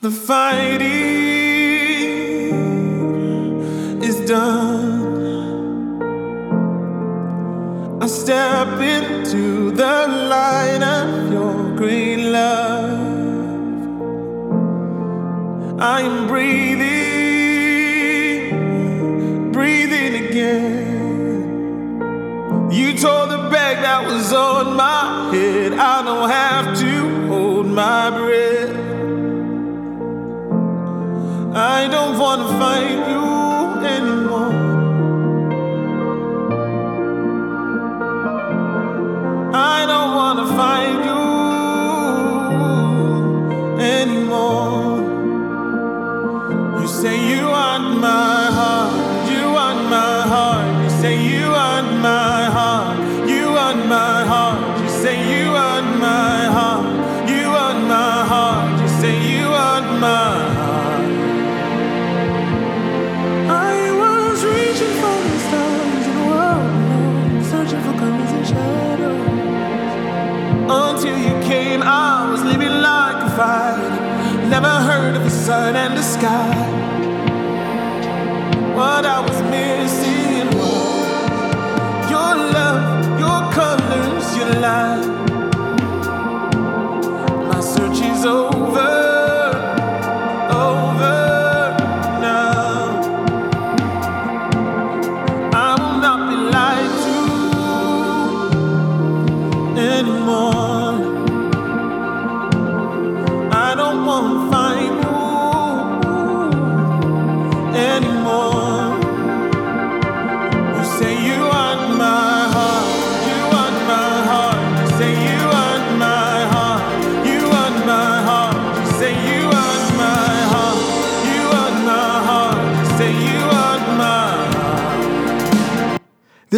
The fighting is done. I step into the light of your green love. I am breathing, breathing again. You tore the bag that was on my head. I don't have I don't wanna fight you Never heard of the sun and the sky. What I was missing was your love, your colors, your light.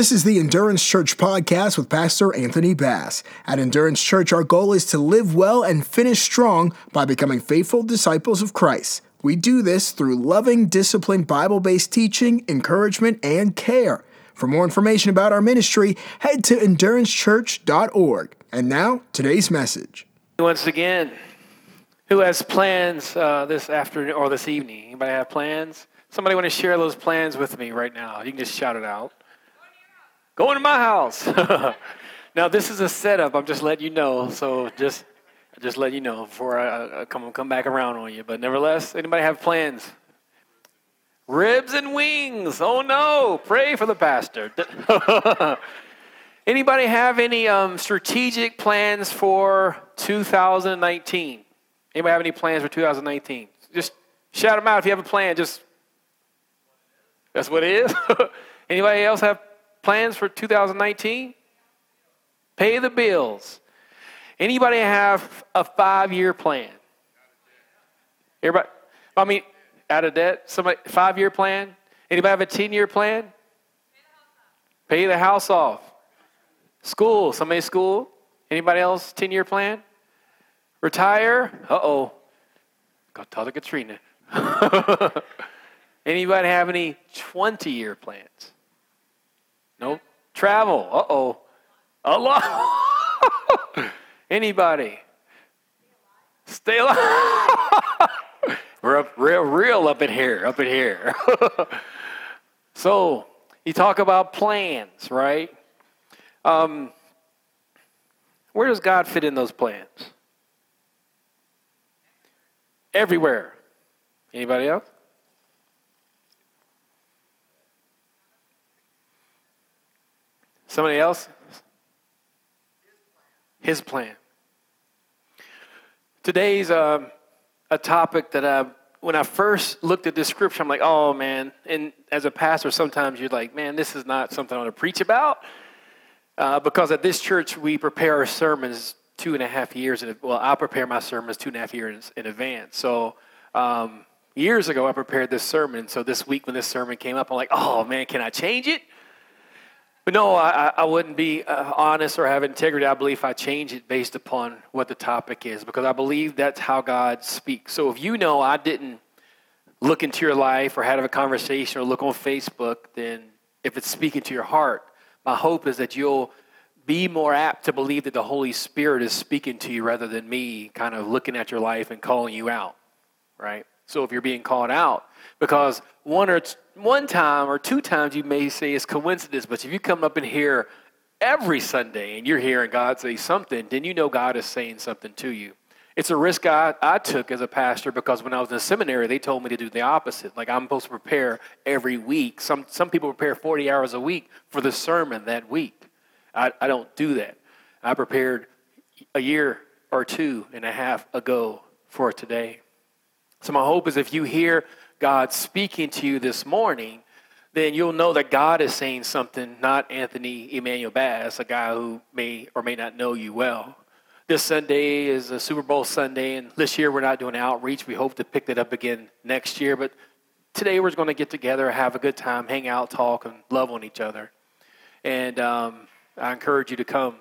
This is the Endurance Church podcast with Pastor Anthony Bass. At Endurance Church, our goal is to live well and finish strong by becoming faithful disciples of Christ. We do this through loving, disciplined, Bible based teaching, encouragement, and care. For more information about our ministry, head to endurancechurch.org. And now, today's message. Once again, who has plans uh, this afternoon or this evening? Anybody have plans? Somebody want to share those plans with me right now? You can just shout it out. Going to my house. now this is a setup. I'm just letting you know. So just, just let you know before I, I come come back around on you. But nevertheless, anybody have plans? Ribs and wings. Oh no! Pray for the pastor. Anybody have any um, strategic plans for 2019? Anybody have any plans for 2019? Just shout them out if you have a plan. Just that's what it is. Anybody else have plans for 2019? Pay the bills. Anybody have a five-year plan? Everybody, I mean, out of debt. Somebody five-year plan. Anybody have a ten-year plan? Pay the house off. School. Somebody school. Anybody else? Ten-year plan. Retire. Uh oh. Go tell the Katrina. Anybody have any 20 year plans? Nope. Travel. Uh oh. A lot. Anybody? Stay alive. We're up real, real up in here, up in here. so, you talk about plans, right? Um, where does God fit in those plans? Everywhere. Anybody else? Somebody else? His plan. Today's um, a topic that I, when I first looked at this scripture, I'm like, oh man. And as a pastor, sometimes you're like, man, this is not something I want to preach about. Uh, because at this church, we prepare our sermons two and a half years. In, well, I prepare my sermons two and a half years in advance. So um, years ago, I prepared this sermon. So this week, when this sermon came up, I'm like, oh man, can I change it? But no, I, I wouldn't be uh, honest or have integrity. I believe I change it based upon what the topic is because I believe that's how God speaks. So if you know I didn't look into your life or have a conversation or look on Facebook, then if it's speaking to your heart, my hope is that you'll be more apt to believe that the Holy Spirit is speaking to you rather than me kind of looking at your life and calling you out, right? So if you're being called out, because one or t- one time or two times you may say it's coincidence, but if you come up in here every Sunday and you're hearing God say something, then you know God is saying something to you. It's a risk I, I took as a pastor because when I was in seminary, they told me to do the opposite. Like I'm supposed to prepare every week. Some, some people prepare 40 hours a week for the sermon that week. I, I don't do that. I prepared a year or two and a half ago for today. So my hope is if you hear God speaking to you this morning, then you'll know that God is saying something, not Anthony Emmanuel Bass, a guy who may or may not know you well. This Sunday is a Super Bowl Sunday, and this year we're not doing outreach. We hope to pick that up again next year, but today we're going to get together, have a good time, hang out, talk, and love on each other. And um, I encourage you to come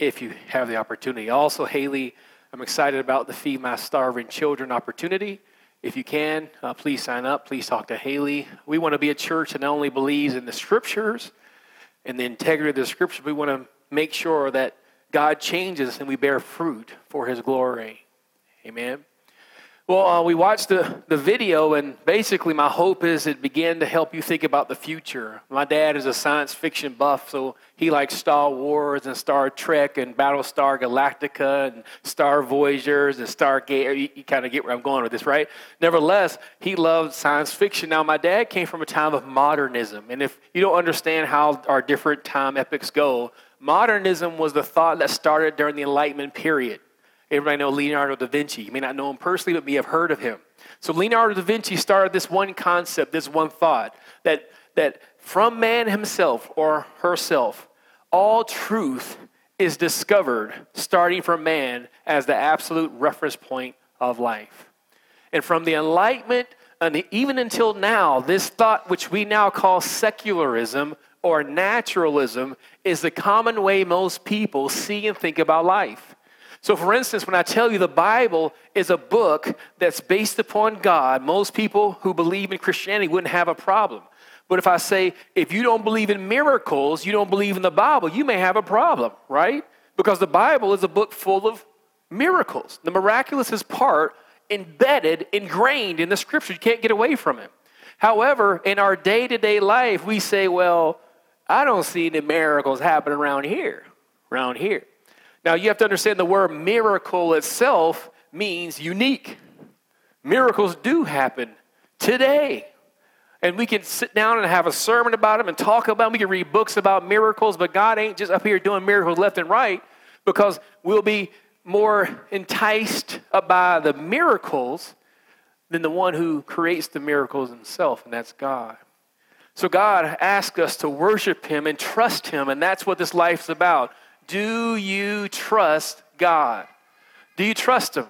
if you have the opportunity. Also, Haley, I'm excited about the Feed My Starving Children opportunity. If you can, uh, please sign up. Please talk to Haley. We want to be a church that not only believes in the scriptures and the integrity of the scriptures, we want to make sure that God changes and we bear fruit for his glory. Amen. Well, uh, we watched the, the video, and basically, my hope is it began to help you think about the future. My dad is a science fiction buff, so he likes Star Wars and Star Trek and Battlestar Galactica and Star Voyagers and Stargate. You, you kind of get where I'm going with this, right? Nevertheless, he loved science fiction. Now, my dad came from a time of modernism, and if you don't understand how our different time epics go, modernism was the thought that started during the Enlightenment period. Everybody know Leonardo da Vinci. You may not know him personally, but may have heard of him. So Leonardo da Vinci started this one concept, this one thought, that, that from man himself or herself, all truth is discovered starting from man as the absolute reference point of life. And from the Enlightenment, and even until now, this thought, which we now call secularism or naturalism, is the common way most people see and think about life. So, for instance, when I tell you the Bible is a book that's based upon God, most people who believe in Christianity wouldn't have a problem. But if I say, if you don't believe in miracles, you don't believe in the Bible, you may have a problem, right? Because the Bible is a book full of miracles. The miraculous is part embedded, ingrained in the scripture. You can't get away from it. However, in our day to day life, we say, well, I don't see any miracles happen around here, around here. Now, you have to understand the word miracle itself means unique. Miracles do happen today. And we can sit down and have a sermon about them and talk about them. We can read books about miracles, but God ain't just up here doing miracles left and right because we'll be more enticed by the miracles than the one who creates the miracles himself, and that's God. So God asks us to worship Him and trust Him, and that's what this life's about. Do you trust God? Do you trust Him?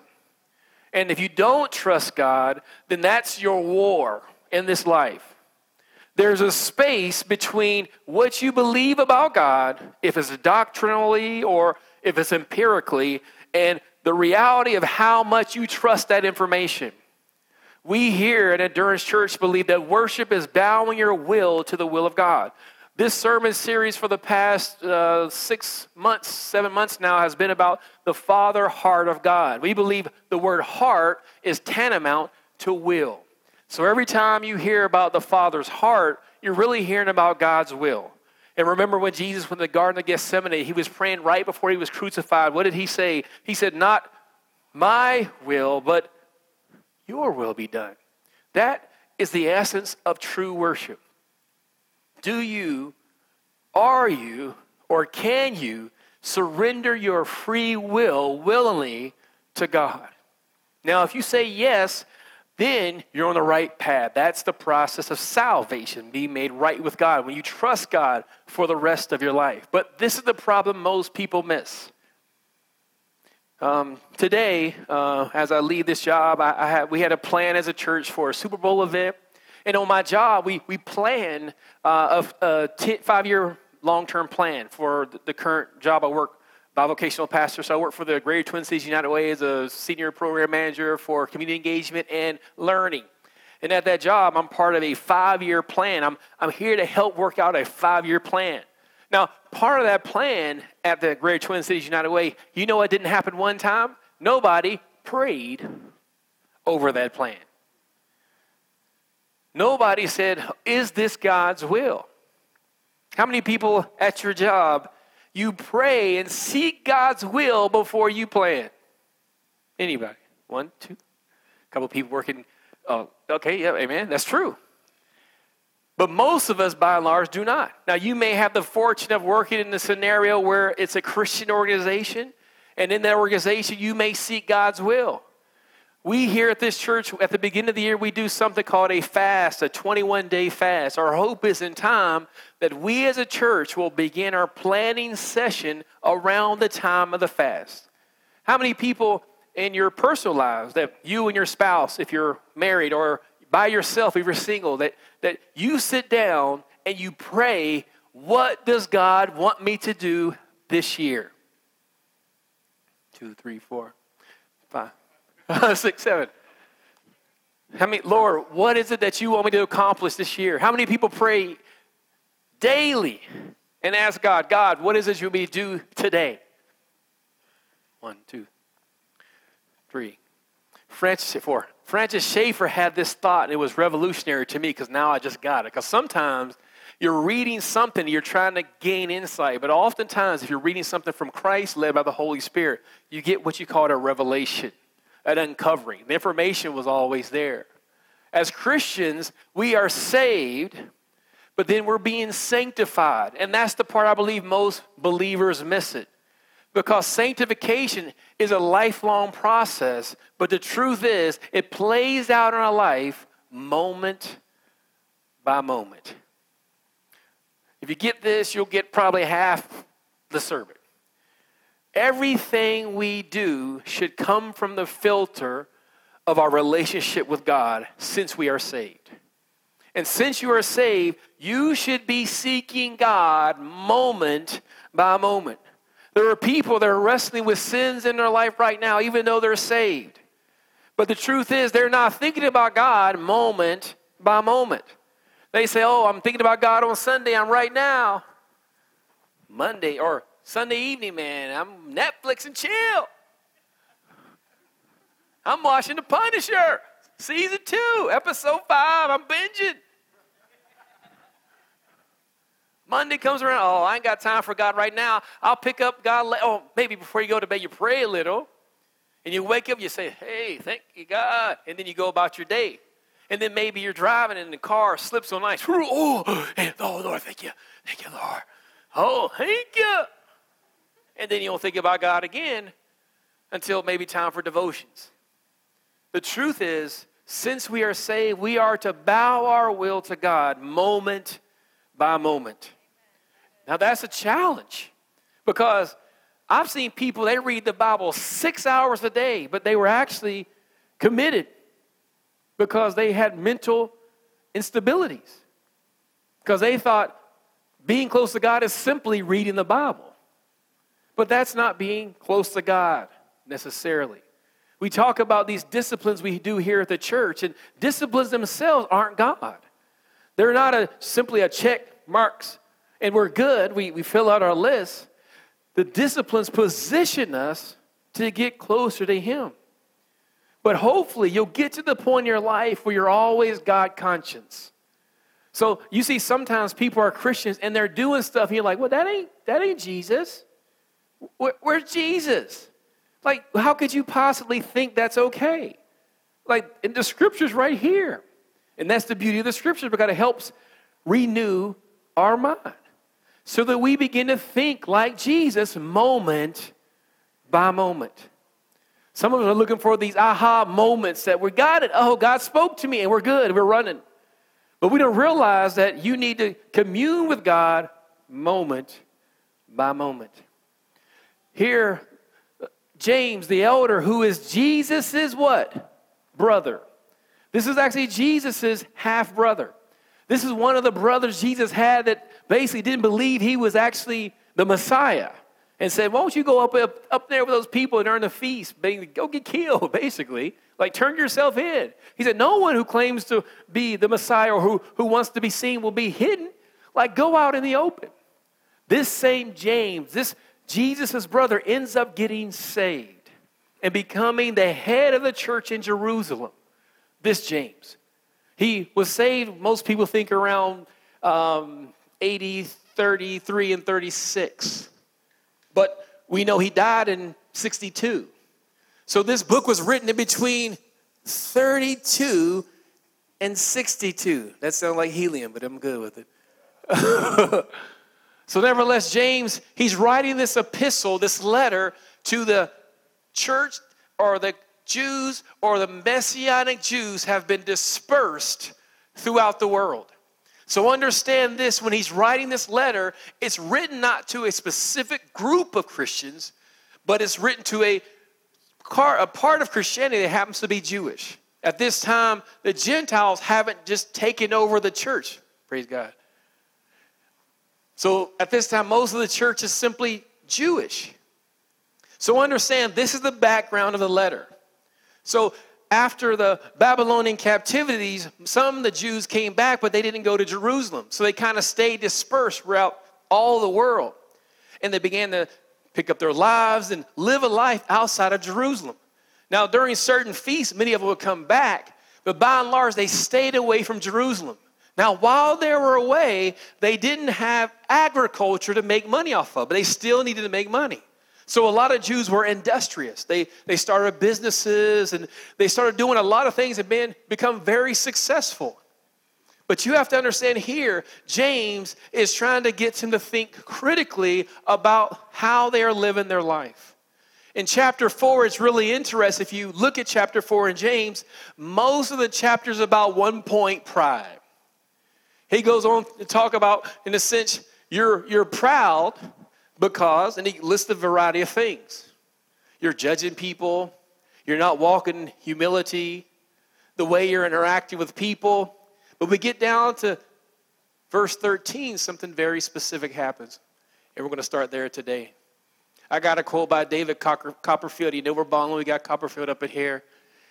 And if you don't trust God, then that's your war in this life. There's a space between what you believe about God, if it's doctrinally or if it's empirically, and the reality of how much you trust that information. We here at Endurance Church believe that worship is bowing your will to the will of God. This sermon series for the past uh, six months, seven months now, has been about the Father heart of God. We believe the word heart is tantamount to will. So every time you hear about the Father's heart, you're really hearing about God's will. And remember when Jesus was in the Garden of Gethsemane, he was praying right before he was crucified. What did he say? He said, Not my will, but your will be done. That is the essence of true worship. Do you, are you, or can you surrender your free will willingly to God? Now, if you say yes, then you're on the right path. That's the process of salvation, being made right with God, when you trust God for the rest of your life. But this is the problem most people miss. Um, today, uh, as I leave this job, I, I had, we had a plan as a church for a Super Bowl event. And on my job, we, we plan uh, a, five year long term plan for the, current job I work bivocational pastor. So I work for the Greater Twin Cities United Way as a senior program manager for community engagement and learning. And at that job, I'm part of a five year plan. I'm, I'm here to help work out a five year plan. Now, part of that plan at the Greater Twin Cities United Way, you know what didn't happen one time? Nobody prayed over that plan. Nobody said, Is this God's will? How many people at your job you pray and seek God's will before you plan? Anybody? One, two, a couple people working. Oh, okay, yeah, amen. That's true. But most of us, by and large, do not. Now, you may have the fortune of working in a scenario where it's a Christian organization, and in that organization, you may seek God's will. We here at this church, at the beginning of the year, we do something called a fast, a 21 day fast. Our hope is in time that we as a church will begin our planning session around the time of the fast. How many people in your personal lives that you and your spouse, if you're married or by yourself, if you're single, that, that you sit down and you pray, what does God want me to do this year? Two, three, four, five. Six, seven. How many, Lord, what is it that you want me to accomplish this year? How many people pray daily and ask God, God, what is it you want me to do today? One, two, three. Francis, four. Francis Schaeffer had this thought, and it was revolutionary to me because now I just got it. Because sometimes you're reading something, you're trying to gain insight, but oftentimes, if you're reading something from Christ led by the Holy Spirit, you get what you call a revelation an uncovering. The information was always there. As Christians, we are saved, but then we're being sanctified. And that's the part I believe most believers miss it. Because sanctification is a lifelong process, but the truth is, it plays out in our life moment by moment. If you get this, you'll get probably half the sermon. Everything we do should come from the filter of our relationship with God since we are saved. And since you are saved, you should be seeking God moment by moment. There are people that are wrestling with sins in their life right now, even though they're saved. But the truth is, they're not thinking about God moment by moment. They say, Oh, I'm thinking about God on Sunday, I'm right now. Monday, or Sunday evening, man, I'm Netflix and chill. I'm watching The Punisher, season two, episode five. I'm binging. Monday comes around. Oh, I ain't got time for God right now. I'll pick up God. Oh, maybe before you go to bed, you pray a little. And you wake up, you say, Hey, thank you, God. And then you go about your day. And then maybe you're driving and the car slips on ice. Oh, oh, Lord, thank you. Thank you, Lord. Oh, thank you and then you don't think about God again until maybe time for devotions. The truth is, since we are saved, we are to bow our will to God moment by moment. Now, that's a challenge because I've seen people, they read the Bible six hours a day, but they were actually committed because they had mental instabilities. Because they thought being close to God is simply reading the Bible. But that's not being close to God necessarily. We talk about these disciplines we do here at the church, and disciplines themselves aren't God. They're not a, simply a check marks and we're good. We, we fill out our list. The disciplines position us to get closer to Him. But hopefully, you'll get to the point in your life where you're always God conscious. So you see, sometimes people are Christians and they're doing stuff, and you're like, well, that ain't, that ain't Jesus. Where, where's Jesus? Like, how could you possibly think that's okay? Like, in the scripture's right here. And that's the beauty of the scriptures because it helps renew our mind so that we begin to think like Jesus moment by moment. Some of us are looking for these aha moments that we got it. Oh, God spoke to me and we're good, we're running. But we don't realize that you need to commune with God moment by moment. Here, James, the elder, who is Jesus's what? Brother. This is actually Jesus's half brother. This is one of the brothers Jesus had that basically didn't believe he was actually the Messiah and said, Why don't you go up, up, up there with those people and earn the feast? Go get killed, basically. Like, turn yourself in. He said, No one who claims to be the Messiah or who, who wants to be seen will be hidden. Like, go out in the open. This same James, this Jesus' brother ends up getting saved and becoming the head of the church in Jerusalem. This James. He was saved, most people think, around um, 80, 33, and 36. But we know he died in 62. So this book was written in between 32 and 62. That sounds like helium, but I'm good with it. so, nevertheless, James, he's writing this epistle, this letter to the church or the Jews or the Messianic Jews have been dispersed throughout the world. So understand this when he's writing this letter, it's written not to a specific group of Christians, but it's written to a, a part of Christianity that happens to be Jewish. At this time, the Gentiles haven't just taken over the church. Praise God. So at this time, most of the church is simply Jewish. So understand this is the background of the letter. So after the Babylonian captivities, some of the Jews came back, but they didn't go to Jerusalem. So they kind of stayed dispersed throughout all the world. And they began to pick up their lives and live a life outside of Jerusalem. Now, during certain feasts, many of them would come back, but by and large, they stayed away from Jerusalem. Now, while they were away, they didn't have agriculture to make money off of, but they still needed to make money. So a lot of Jews were industrious. They, they started businesses and they started doing a lot of things and been, become very successful. But you have to understand here, James is trying to get them to think critically about how they are living their life. In chapter 4, it's really interesting. If you look at chapter 4 in James, most of the chapters about one point pride. He goes on to talk about, in a sense, you're, you're proud because, and he lists a variety of things. You're judging people, you're not walking humility, the way you're interacting with people. But we get down to verse 13, something very specific happens. And we're going to start there today. I got a quote by David Copperfield. You know we're balling, we got Copperfield up in here.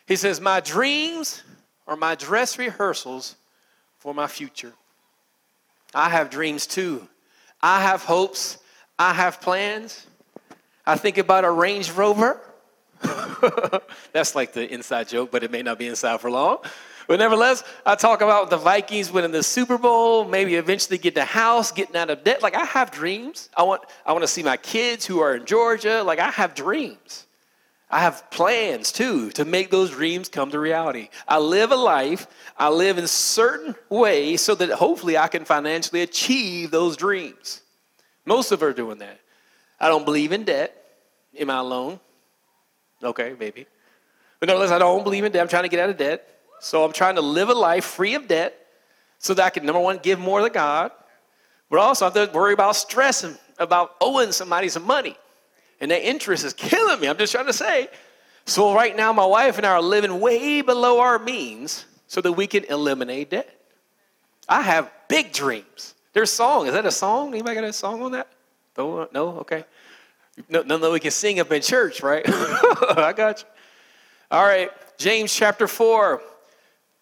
He says, My dreams are my dress rehearsals for my future. I have dreams too. I have hopes. I have plans. I think about a Range Rover. That's like the inside joke, but it may not be inside for long. But nevertheless, I talk about the Vikings winning the Super Bowl, maybe eventually getting a house, getting out of debt. Like I have dreams. I want I want to see my kids who are in Georgia. Like I have dreams. I have plans too to make those dreams come to reality. I live a life, I live in certain ways so that hopefully I can financially achieve those dreams. Most of us are doing that. I don't believe in debt. Am I alone? Okay, maybe. But nevertheless, I don't believe in debt. I'm trying to get out of debt. So I'm trying to live a life free of debt so that I can, number one, give more to God, but also I have to worry about stressing about owing somebody some money. And that interest is killing me. I'm just trying to say. So right now, my wife and I are living way below our means so that we can eliminate debt. I have big dreams. There's song. Is that a song? Anybody got a song on that? No? Okay. No, none that we can sing up in church, right? I got you. All right. James chapter 4.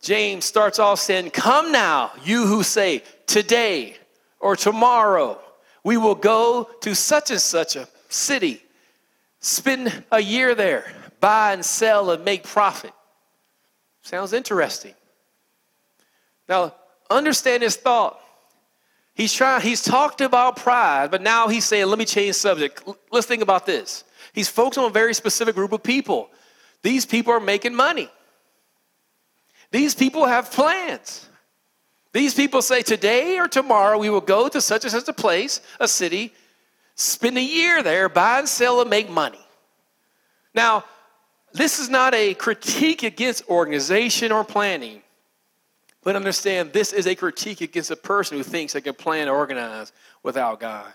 James starts off saying, Come now, you who say, Today or tomorrow, we will go to such and such a city, spend a year there, buy and sell and make profit. Sounds interesting. Now, understand his thought. He's trying, he's talked about pride, but now he's saying, let me change subject. Let's think about this. He's focused on a very specific group of people. These people are making money. These people have plans. These people say, today or tomorrow we will go to such and such a place, a city, spend a year there, buy and sell and make money. Now, this is not a critique against organization or planning, but understand this is a critique against a person who thinks they can plan or organize without God.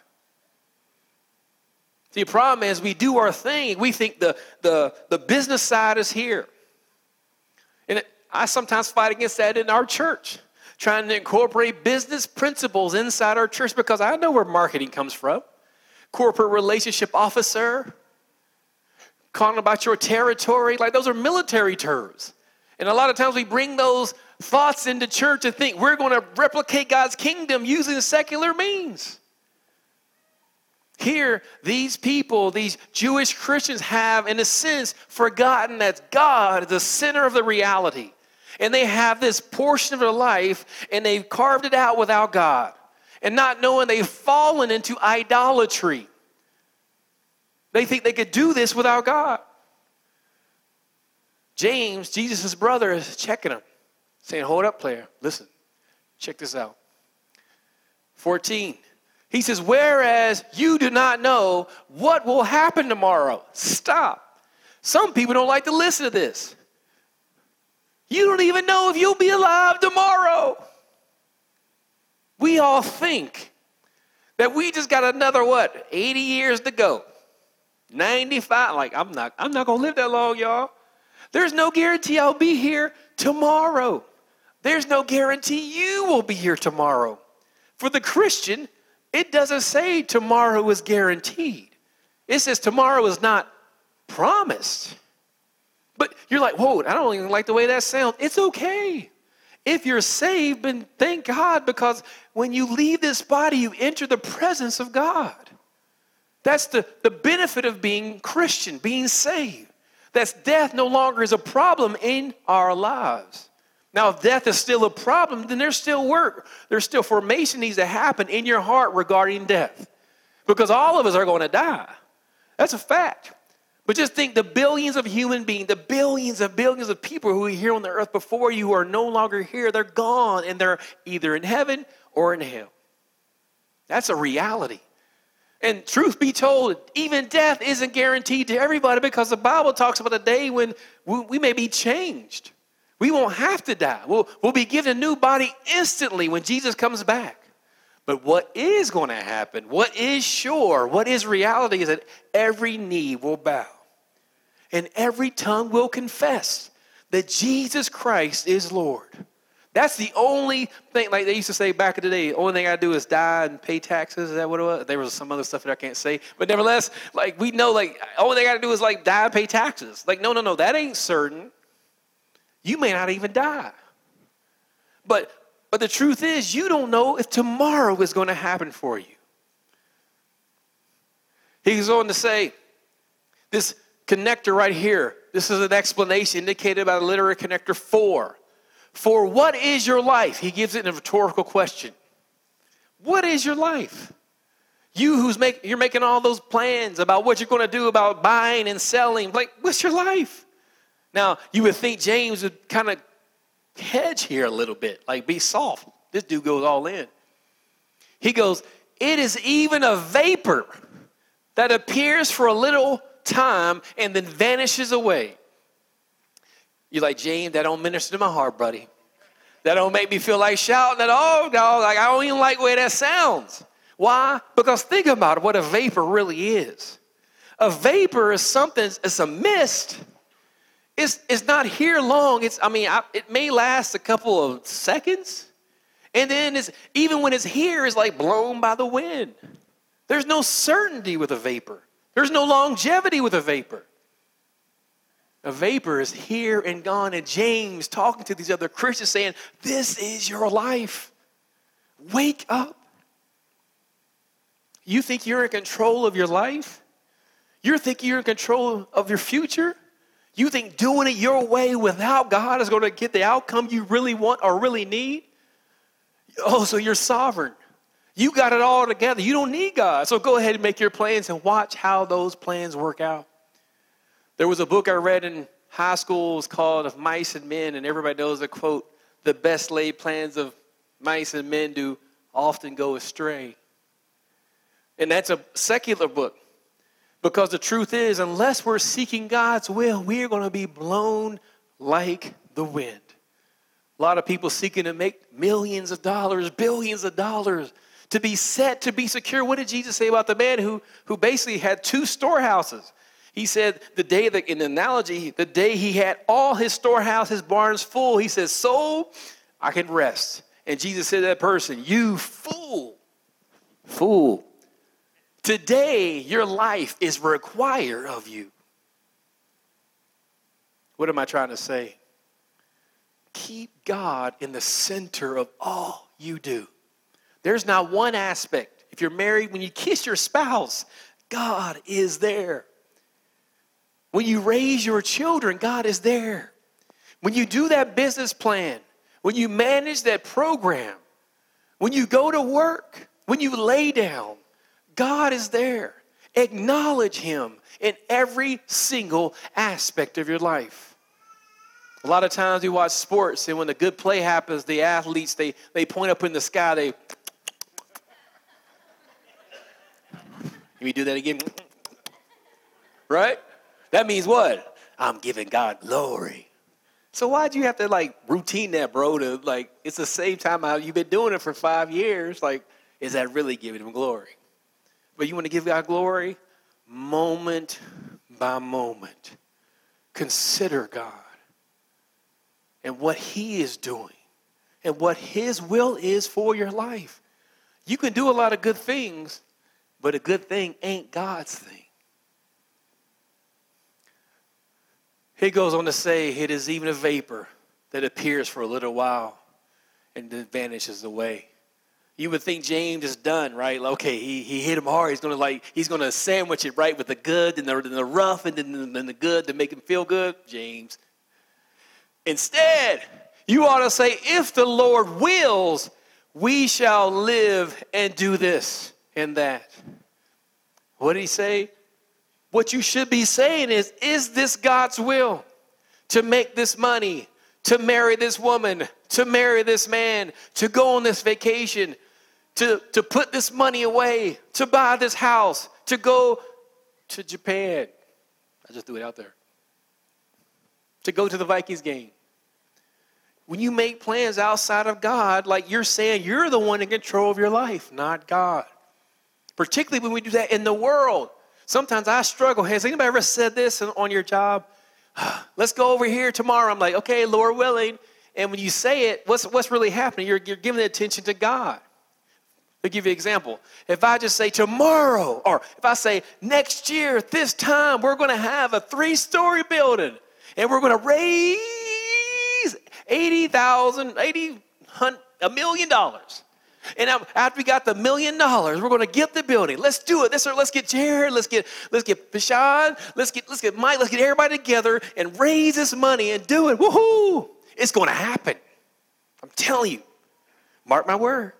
The problem is we do our thing, we think the, the, the business side is here. And I sometimes fight against that in our church, trying to incorporate business principles inside our church because I know where marketing comes from. Corporate relationship officer, calling about your territory, like those are military terms. And a lot of times we bring those thoughts into church and think we're going to replicate God's kingdom using secular means. Here, these people, these Jewish Christians, have, in a sense, forgotten that God is the center of the reality. And they have this portion of their life and they've carved it out without God. And not knowing they've fallen into idolatry. They think they could do this without God. James, Jesus' brother, is checking him, saying, Hold up, player. Listen, check this out. 14. He says, Whereas you do not know what will happen tomorrow. Stop. Some people don't like to listen to this. You don't even know if you'll be alive tomorrow. We all think that we just got another what, 80 years to go. 95. Like, I'm not, I'm not gonna live that long, y'all. There's no guarantee I'll be here tomorrow. There's no guarantee you will be here tomorrow. For the Christian, it doesn't say tomorrow is guaranteed. It says tomorrow is not promised. But you're like, whoa, I don't even like the way that sounds. It's okay. If you're saved, then thank God because when you leave this body, you enter the presence of God. That's the, the benefit of being Christian, being saved. That's death no longer is a problem in our lives. Now, if death is still a problem, then there's still work. There's still formation needs to happen in your heart regarding death. Because all of us are going to die. That's a fact. But just think the billions of human beings, the billions of billions of people who are here on the earth before you who are no longer here, they're gone and they're either in heaven or in hell. That's a reality. And truth be told, even death isn't guaranteed to everybody because the Bible talks about a day when we may be changed. We won't have to die. We'll, we'll be given a new body instantly when Jesus comes back. But what is going to happen, what is sure, what is reality is that every knee will bow and every tongue will confess that Jesus Christ is Lord. That's the only thing, like they used to say back in the day, the only thing I do is die and pay taxes. Is that what it was? There was some other stuff that I can't say. But nevertheless, like we know, like, only thing I gotta do is like die and pay taxes. Like, no, no, no, that ain't certain. You may not even die. But but the truth is, you don't know if tomorrow is going to happen for you. He goes on to say, this connector right here, this is an explanation indicated by the literary connector for. For what is your life? He gives it in a rhetorical question. What is your life? You who's make you're making all those plans about what you're going to do about buying and selling. Like, what's your life? Now, you would think James would kind of hedge here a little bit, like be soft. This dude goes all in. He goes, It is even a vapor that appears for a little time and then vanishes away. You're like, James, that don't minister to my heart, buddy. That don't make me feel like shouting at all, dog. Like, I don't even like the way that sounds. Why? Because think about what a vapor really is. A vapor is something, it's a mist. It's, it's not here long. It's, I mean, I, it may last a couple of seconds. And then it's, even when it's here, it's like blown by the wind. There's no certainty with a vapor. There's no longevity with a vapor. A vapor is here and gone. And James talking to these other Christians saying, This is your life. Wake up. You think you're in control of your life? You think you're in control of your future? You think doing it your way without God is going to get the outcome you really want or really need? Oh, so you're sovereign. You got it all together. You don't need God. So go ahead and make your plans and watch how those plans work out. There was a book I read in high school. It's called Of Mice and Men, and everybody knows the quote The best laid plans of mice and men do often go astray. And that's a secular book. Because the truth is, unless we're seeking God's will, we are going to be blown like the wind. A lot of people seeking to make millions of dollars, billions of dollars, to be set, to be secure. What did Jesus say about the man who, who basically had two storehouses? He said the day that in the analogy, the day he had all his storehouse, his barns full, he says, So I can rest. And Jesus said to that person, You fool, fool. Today your life is required of you. What am I trying to say? Keep God in the center of all you do. There's not one aspect. If you're married, when you kiss your spouse, God is there. When you raise your children, God is there. when you do that business plan, when you manage that program, when you go to work, when you lay down, God is there. Acknowledge Him in every single aspect of your life. A lot of times we watch sports, and when the good play happens, the athletes they, they point up in the sky, they Let me do that again. Right? That means what? I'm giving God glory. So why do you have to like routine that, bro? To like, it's the same time how you've been doing it for five years. Like, is that really giving him glory? But you want to give God glory moment by moment. Consider God and what He is doing and what His will is for your life. You can do a lot of good things, but a good thing ain't God's thing. He goes on to say, It is even a vapor that appears for a little while and then vanishes away. You would think James is done, right? Like, okay, he, he hit him hard. He's gonna like he's gonna sandwich it right with the good and the, and the rough and then, then the good to make him feel good. James. Instead, you ought to say, if the Lord wills, we shall live and do this and that. What did he say? What you should be saying is, is this God's will to make this money, to marry this woman, to marry this man, to go on this vacation, to, to put this money away, to buy this house, to go to Japan? I just threw it out there. To go to the Vikings game. When you make plans outside of God, like you're saying, you're the one in control of your life, not God. Particularly when we do that in the world. Sometimes I struggle. Has anybody ever said this on your job? Let's go over here tomorrow. I'm like, okay, Lord willing. And when you say it, what's, what's really happening? You're, you're giving attention to God. I'll give you an example. If I just say tomorrow, or if I say next year this time, we're going to have a three story building and we're going to raise 80,000, 80, a million dollars. And after we got the million dollars, we're going to get the building. Let's do it. Let's, let's get Jared. Let's get let's get Bashan. Let's get let's get Mike. Let's get everybody together and raise this money and do it. Woohoo! It's going to happen. I'm telling you. Mark my word.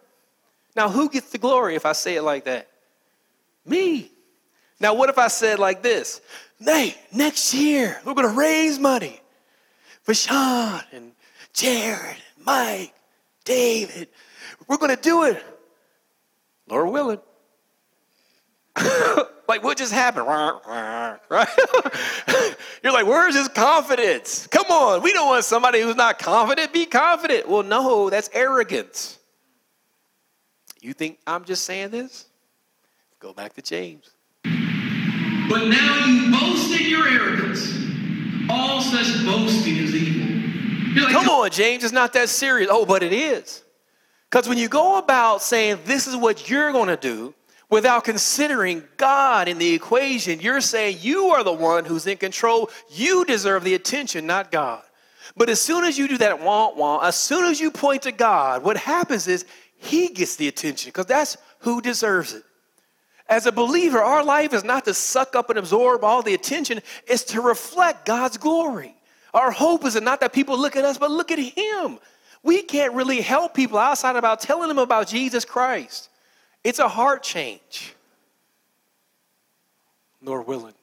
Now, who gets the glory if I say it like that? Me. Now, what if I said like this? Nate, next year we're going to raise money for Sean and Jared, Mike, David. We're going to do it. Lord willing. like what just happened? right? You're like, where's his confidence? Come on, we don't want somebody who's not confident. Be confident. Well, no, that's arrogance. You think I'm just saying this? Go back to James. But now you boast in your arrogance. All such boasting is evil. Like, Come on, James, it's not that serious. Oh, but it is. Because when you go about saying this is what you're going to do without considering God in the equation, you're saying you are the one who's in control. You deserve the attention, not God. But as soon as you do that wah wah, as soon as you point to God, what happens is He gets the attention because that's who deserves it. As a believer, our life is not to suck up and absorb all the attention, it's to reflect God's glory. Our hope is not that people look at us, but look at Him. We can't really help people outside about telling them about Jesus Christ. It's a heart change. Nor willing.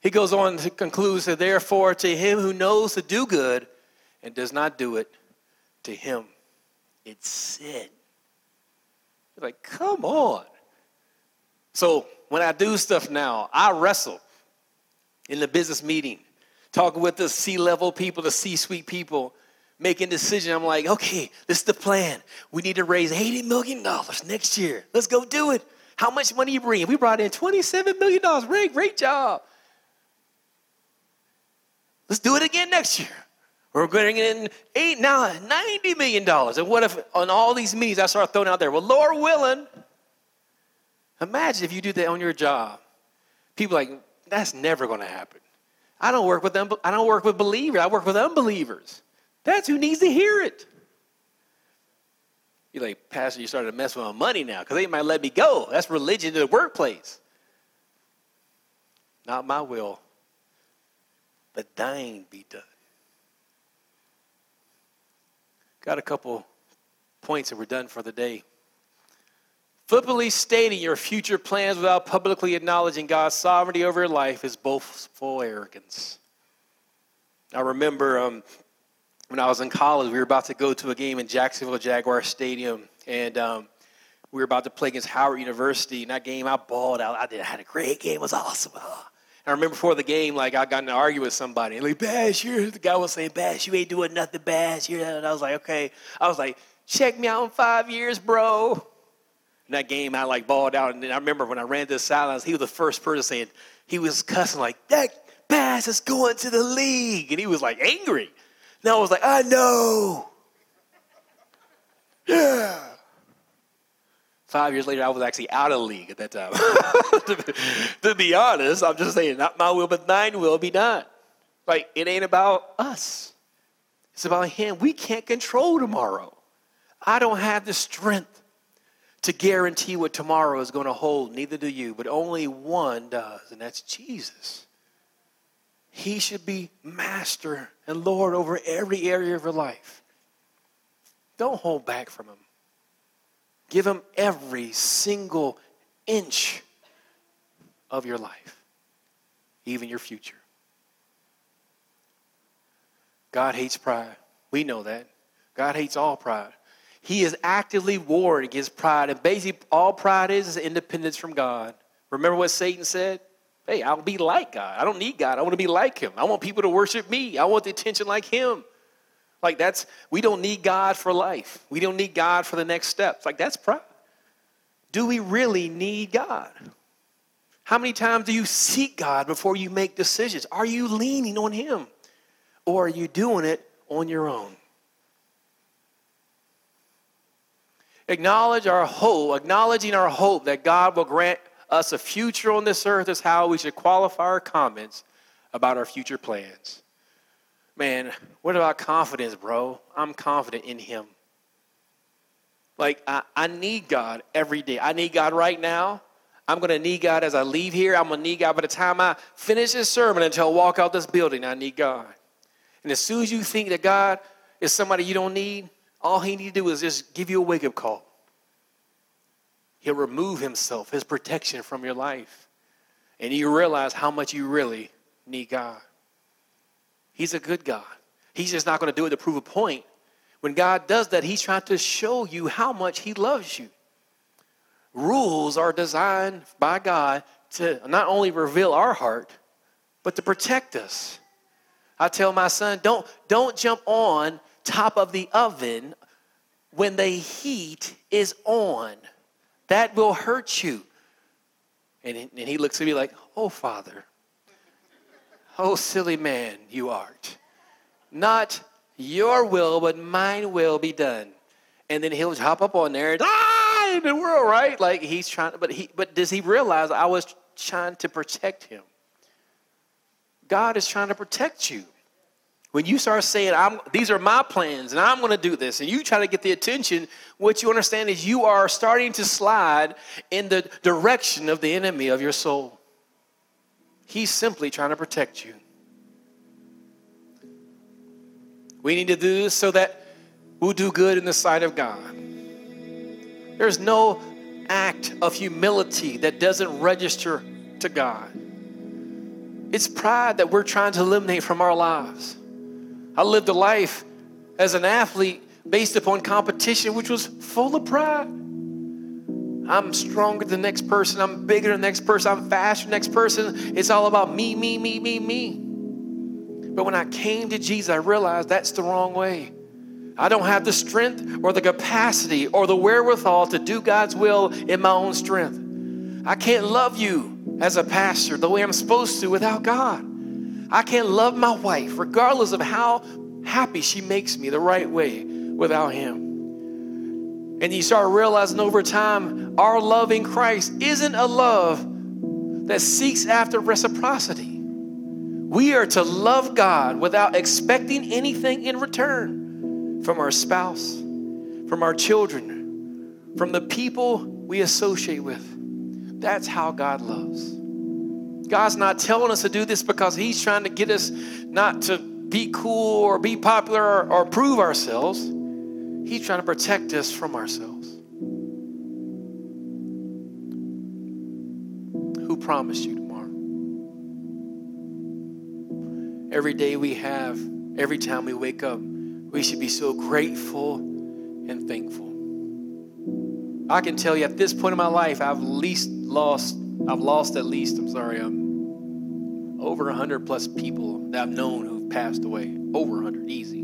He goes on to conclude that therefore, to him who knows to do good and does not do it, to him it's sin. You're like, come on. So when I do stuff now, I wrestle in the business meeting, talking with the C level people, the C suite people, making decisions. I'm like, okay, this is the plan. We need to raise $80 million next year. Let's go do it. How much money you bring? We brought in $27 million. Ray, great job. Let's do it again next year. We're getting in eight now, $90 million. And what if on all these meetings I start throwing out there, well, Lord willing, imagine if you do that on your job. People like, that's never going to happen. I don't work with them, I don't work with believers, I work with unbelievers. That's who needs to hear it. You're like, Pastor, you started to mess with my money now because they might let me go. That's religion in the workplace. Not my will, but thine be done. Got a couple points and we're done for the day. Flippantly stating your future plans without publicly acknowledging God's sovereignty over your life is boastful arrogance. I remember um, when I was in college, we were about to go to a game in Jacksonville Jaguar Stadium, and um, we were about to play against Howard University. In that game, I balled out. I did. I had a great game. It was awesome. Oh. I remember before the game, like I got in an argument with somebody, and like Bash, you're the guy was saying, Bash, you ain't doing nothing, Bash. You're, and I was like, okay. I was like, check me out in five years, bro. In that game, I like balled out, and then I remember when I ran to the sidelines, he was the first person saying he was cussing like that Bass is going to the league, and he was like angry. Now I was like, I know. Yeah. Five years later, I was actually out of the league at that time. to, to be honest, I'm just saying, not my will, but thine will be done. Like, it ain't about us. It's about him. We can't control tomorrow. I don't have the strength to guarantee what tomorrow is going to hold, neither do you, but only one does, and that's Jesus. He should be master and Lord over every area of your life. Don't hold back from him. Give him every single inch of your life, even your future. God hates pride. We know that. God hates all pride. He is actively warring against pride, and basically, all pride is is independence from God. Remember what Satan said? Hey, I'll be like God. I don't need God. I want to be like Him. I want people to worship me. I want the attention like Him. Like that's, we don't need God for life. We don't need God for the next steps. Like that's pride. Do we really need God? How many times do you seek God before you make decisions? Are you leaning on Him? Or are you doing it on your own? Acknowledge our hope, acknowledging our hope that God will grant us a future on this earth is how we should qualify our comments about our future plans. Man, what about confidence, bro? I'm confident in Him. Like, I, I need God every day. I need God right now. I'm going to need God as I leave here. I'm going to need God by the time I finish this sermon until I walk out this building. I need God. And as soon as you think that God is somebody you don't need, all he needs to do is just give you a wake up call. He'll remove himself, his protection from your life. And you realize how much you really need God. He's a good God. He's just not going to do it to prove a point. When God does that, He's trying to show you how much He loves you. Rules are designed by God to not only reveal our heart, but to protect us. I tell my son, don't, don't jump on top of the oven when the heat is on. That will hurt you. And, and he looks at me like, Oh, Father, oh, silly man you art. Not your will, but mine will be done. And then he'll hop up on there and, ah, in the world, right? Like he's trying, to, but he, but does he realize I was trying to protect him? God is trying to protect you. When you start saying, I'm, these are my plans and I'm going to do this, and you try to get the attention, what you understand is you are starting to slide in the direction of the enemy of your soul. He's simply trying to protect you. We need to do this so that we'll do good in the sight of God. There's no act of humility that doesn't register to God. It's pride that we're trying to eliminate from our lives. I lived a life as an athlete based upon competition, which was full of pride. I'm stronger than the next person. I'm bigger than the next person. I'm faster than the next person. It's all about me, me, me, me, me. But when I came to Jesus, I realized that's the wrong way. I don't have the strength or the capacity or the wherewithal to do God's will in my own strength. I can't love you as a pastor the way I'm supposed to without God. I can't love my wife, regardless of how happy she makes me, the right way without Him. And you start realizing over time, our love in Christ isn't a love that seeks after reciprocity. We are to love God without expecting anything in return from our spouse, from our children, from the people we associate with. That's how God loves. God's not telling us to do this because He's trying to get us not to be cool or be popular or, or prove ourselves. He's trying to protect us from ourselves. Who promised you tomorrow? Every day we have, every time we wake up, we should be so grateful and thankful. I can tell you at this point in my life, I've least lost, I've lost at least, I'm sorry, um, over 100 plus people that I've known who've passed away. Over 100, easy.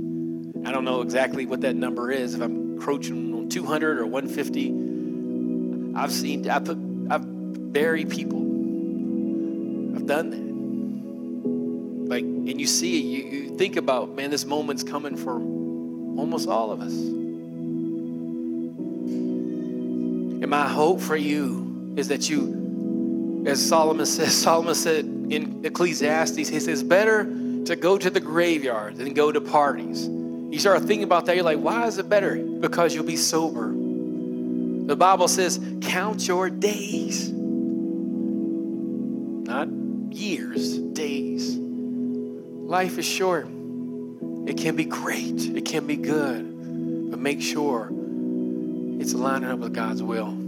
I don't know exactly what that number is, if I'm encroaching on 200 or 150. I've seen, I put, I've buried people. I've done that. Like, and you see you, you think about, man, this moment's coming for almost all of us. And my hope for you is that you, as Solomon says, Solomon said in Ecclesiastes, he says, better to go to the graveyard than go to parties. You start thinking about that, you're like, why is it better? Because you'll be sober. The Bible says, count your days. Not years, days. Life is short. It can be great, it can be good, but make sure it's lining up with God's will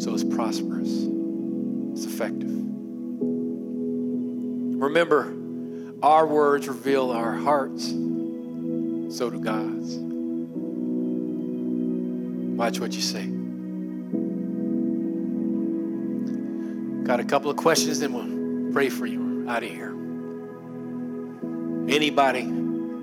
so it's prosperous, it's effective. Remember, our words reveal our hearts, so do God's. Watch what you say. Got a couple of questions, then we'll pray for you out of here. Anybody,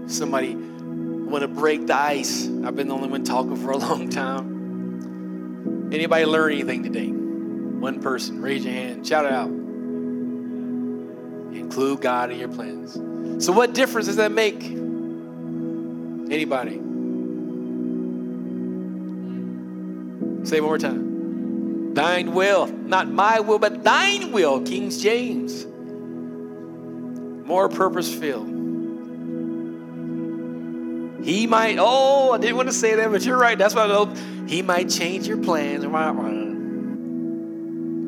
somebody want to break the ice? I've been the only one talking for a long time. Anybody learn anything today? One person, raise your hand, shout it out. Include God in your plans. So, what difference does that make? Anybody? Say one more time. Thine will, not my will, but thine will, King James. More purpose filled. He might, oh, I didn't want to say that, but you're right. That's what I hope. He might change your plans.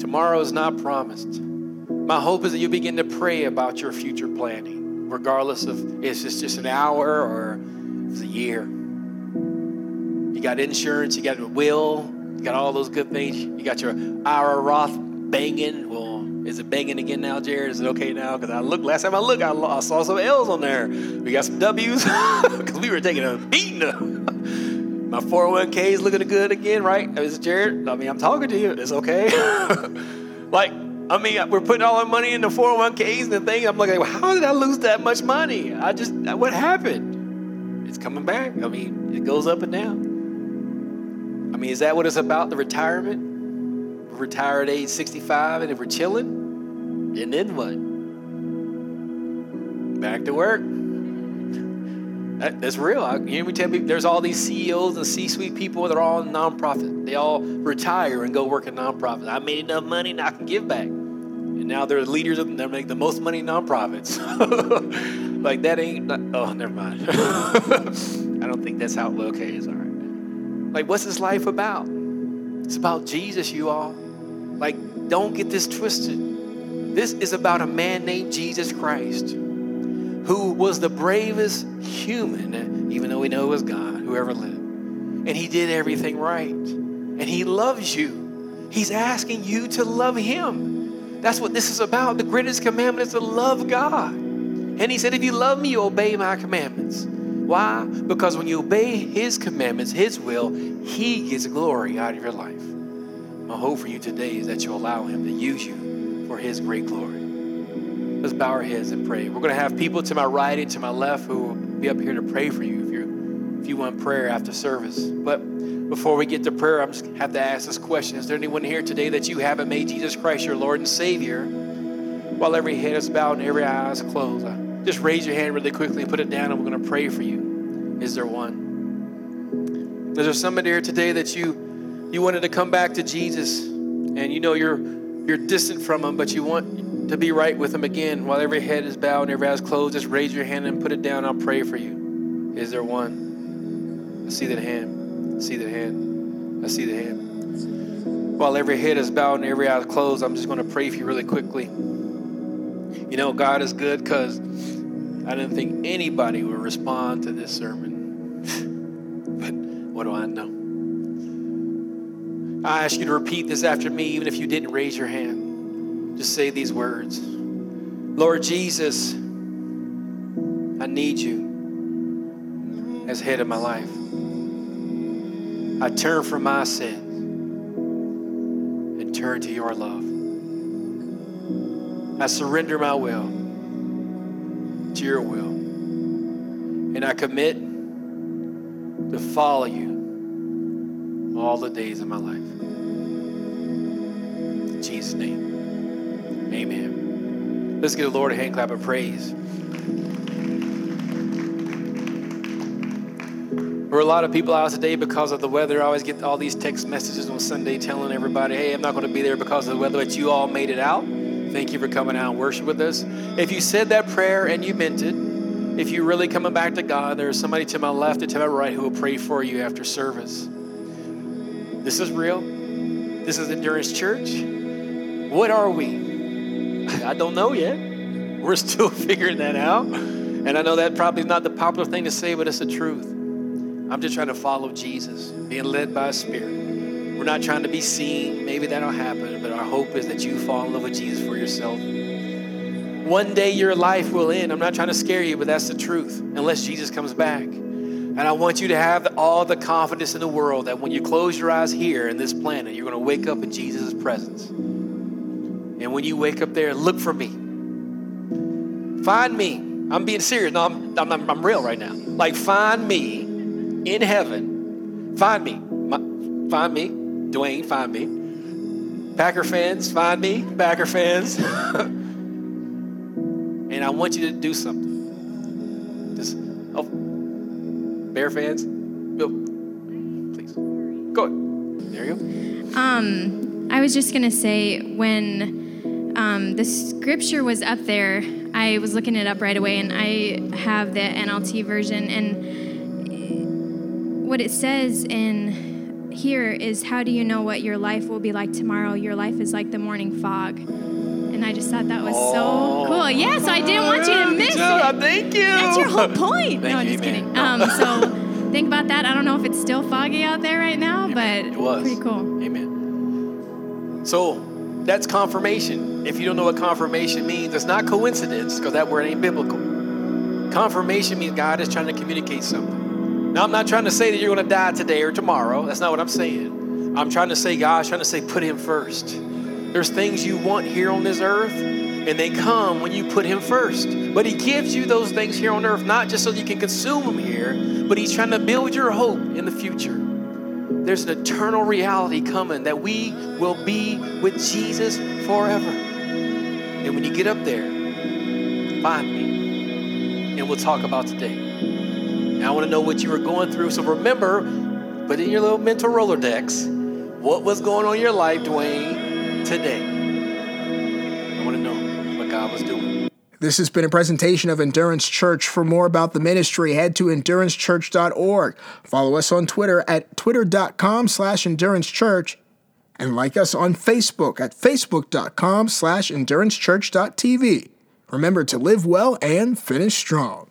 Tomorrow is not promised. My hope is that you begin to pray about your future planning, regardless of if it's just an hour or it's a year. You got insurance, you got a will, you got all those good things. You got your IRA Roth banging. Well, is it banging again now, Jared? Is it okay now? Because I looked last time I looked, I, saw some L's on there. We got some W's because we were taking a beating. My 401k is looking good again, right? Is Jared? I mean, I'm talking to you. It's okay. like, I mean, we're putting all our money into 401ks and the thing. I'm like, how did I lose that much money? I just, what happened? Coming back. I mean, it goes up and down. I mean, is that what it's about, the retirement? Retire at age 65 and if we're chilling, and then what? Back to work. That, that's real. I, you hear me tell people there's all these CEOs and C-suite people that are all nonprofit. They all retire and go work in nonprofits. I made enough money and I can give back. And now they're leaders of them. They make the most money nonprofits. like that ain't. Not, oh, never mind. I don't think that's how. Okay, it's all right. Like, what's this life about? It's about Jesus, you all. Like, don't get this twisted. This is about a man named Jesus Christ who was the bravest human, even though we know it was God, who ever lived. And he did everything right. And he loves you. He's asking you to love him. That's what this is about. The greatest commandment is to love God. And he said, If you love me, you obey my commandments. Why? Because when you obey his commandments, his will, he gets glory out of your life. My hope for you today is that you allow him to use you for his great glory. Let's bow our heads and pray. We're going to have people to my right and to my left who will be up here to pray for you if you if you want prayer after service. But before we get to prayer, I'm just have to ask this question: Is there anyone here today that you haven't made Jesus Christ your Lord and Savior? While every head is bowed and every eye is closed, uh, just raise your hand really quickly and put it down, and we're going to pray for you. Is there one? Is there somebody here today that you you wanted to come back to Jesus, and you know you're you're distant from Him, but you want to be right with Him again? While every head is bowed and every eye is closed, just raise your hand and put it down. I'll pray for you. Is there one? I see that hand. I see the hand. I see the hand. While every head is bowed and every eye is closed, I'm just going to pray for you really quickly. You know, God is good because I didn't think anybody would respond to this sermon. But what do I know? I ask you to repeat this after me, even if you didn't raise your hand. Just say these words Lord Jesus, I need you as head of my life. I turn from my sins and turn to your love. I surrender my will to your will. And I commit to follow you all the days of my life. In Jesus' name, amen. Let's give the Lord a hand clap of praise. Are a lot of people out today because of the weather. I always get all these text messages on Sunday telling everybody, hey, I'm not going to be there because of the weather, but you all made it out. Thank you for coming out and worship with us. If you said that prayer and you meant it, if you're really coming back to God, there's somebody to my left and to my right who will pray for you after service. This is real. This is Endurance Church. What are we? I don't know yet. We're still figuring that out. And I know that probably is not the popular thing to say, but it's the truth. I'm just trying to follow Jesus, being led by a spirit. We're not trying to be seen. Maybe that'll happen, but our hope is that you fall in love with Jesus for yourself. One day your life will end. I'm not trying to scare you, but that's the truth, unless Jesus comes back. And I want you to have all the confidence in the world that when you close your eyes here in this planet, you're going to wake up in Jesus' presence. And when you wake up there, look for me. Find me. I'm being serious. No, I'm, I'm, I'm real right now. Like, find me in heaven. Find me. My, find me. Dwayne, find me. Packer fans, find me. Packer fans. and I want you to do something. Just, oh, Bear fans, Bill, please. Go ahead. There you go. Um, I was just gonna say when um, the scripture was up there, I was looking it up right away, and I have the NLT version, and what it says in here is, "How do you know what your life will be like tomorrow? Your life is like the morning fog." And I just thought that was so cool. Yeah, so I didn't want you to miss job. it. Thank you. That's your whole point. Thank no, you, just amen. kidding. No. Um, so think about that. I don't know if it's still foggy out there right now, but It was. pretty cool. Amen. So that's confirmation. If you don't know what confirmation means, it's not coincidence because that word ain't biblical. Confirmation means God is trying to communicate something. Now, I'm not trying to say that you're going to die today or tomorrow. That's not what I'm saying. I'm trying to say, God's trying to say, put Him first. There's things you want here on this earth, and they come when you put Him first. But He gives you those things here on earth, not just so you can consume them here, but He's trying to build your hope in the future. There's an eternal reality coming that we will be with Jesus forever. And when you get up there, find me, and we'll talk about today. And I want to know what you were going through. So remember, put in your little mental Rolodex what was going on in your life, Dwayne, today. I want to know what God was doing. This has been a presentation of Endurance Church. For more about the ministry, head to endurancechurch.org. Follow us on Twitter at twitter.com slash endurancechurch and like us on Facebook at facebook.com slash endurancechurch.tv. Remember to live well and finish strong.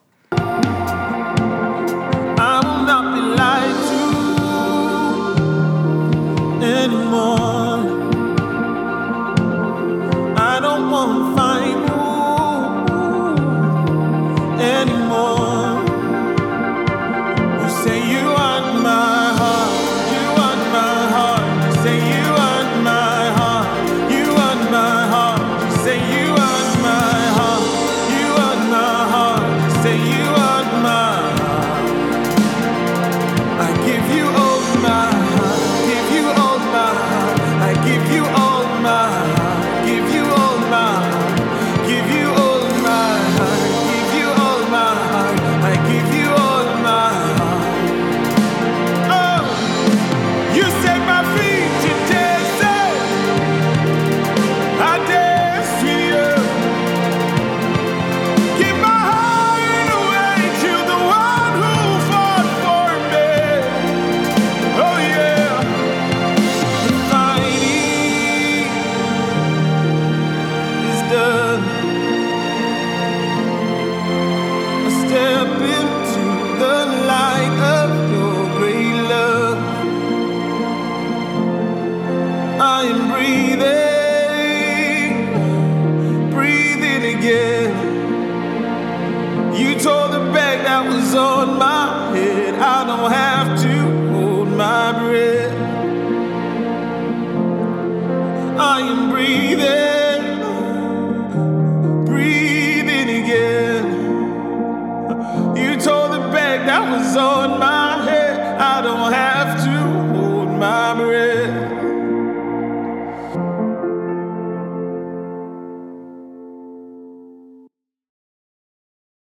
Anymore.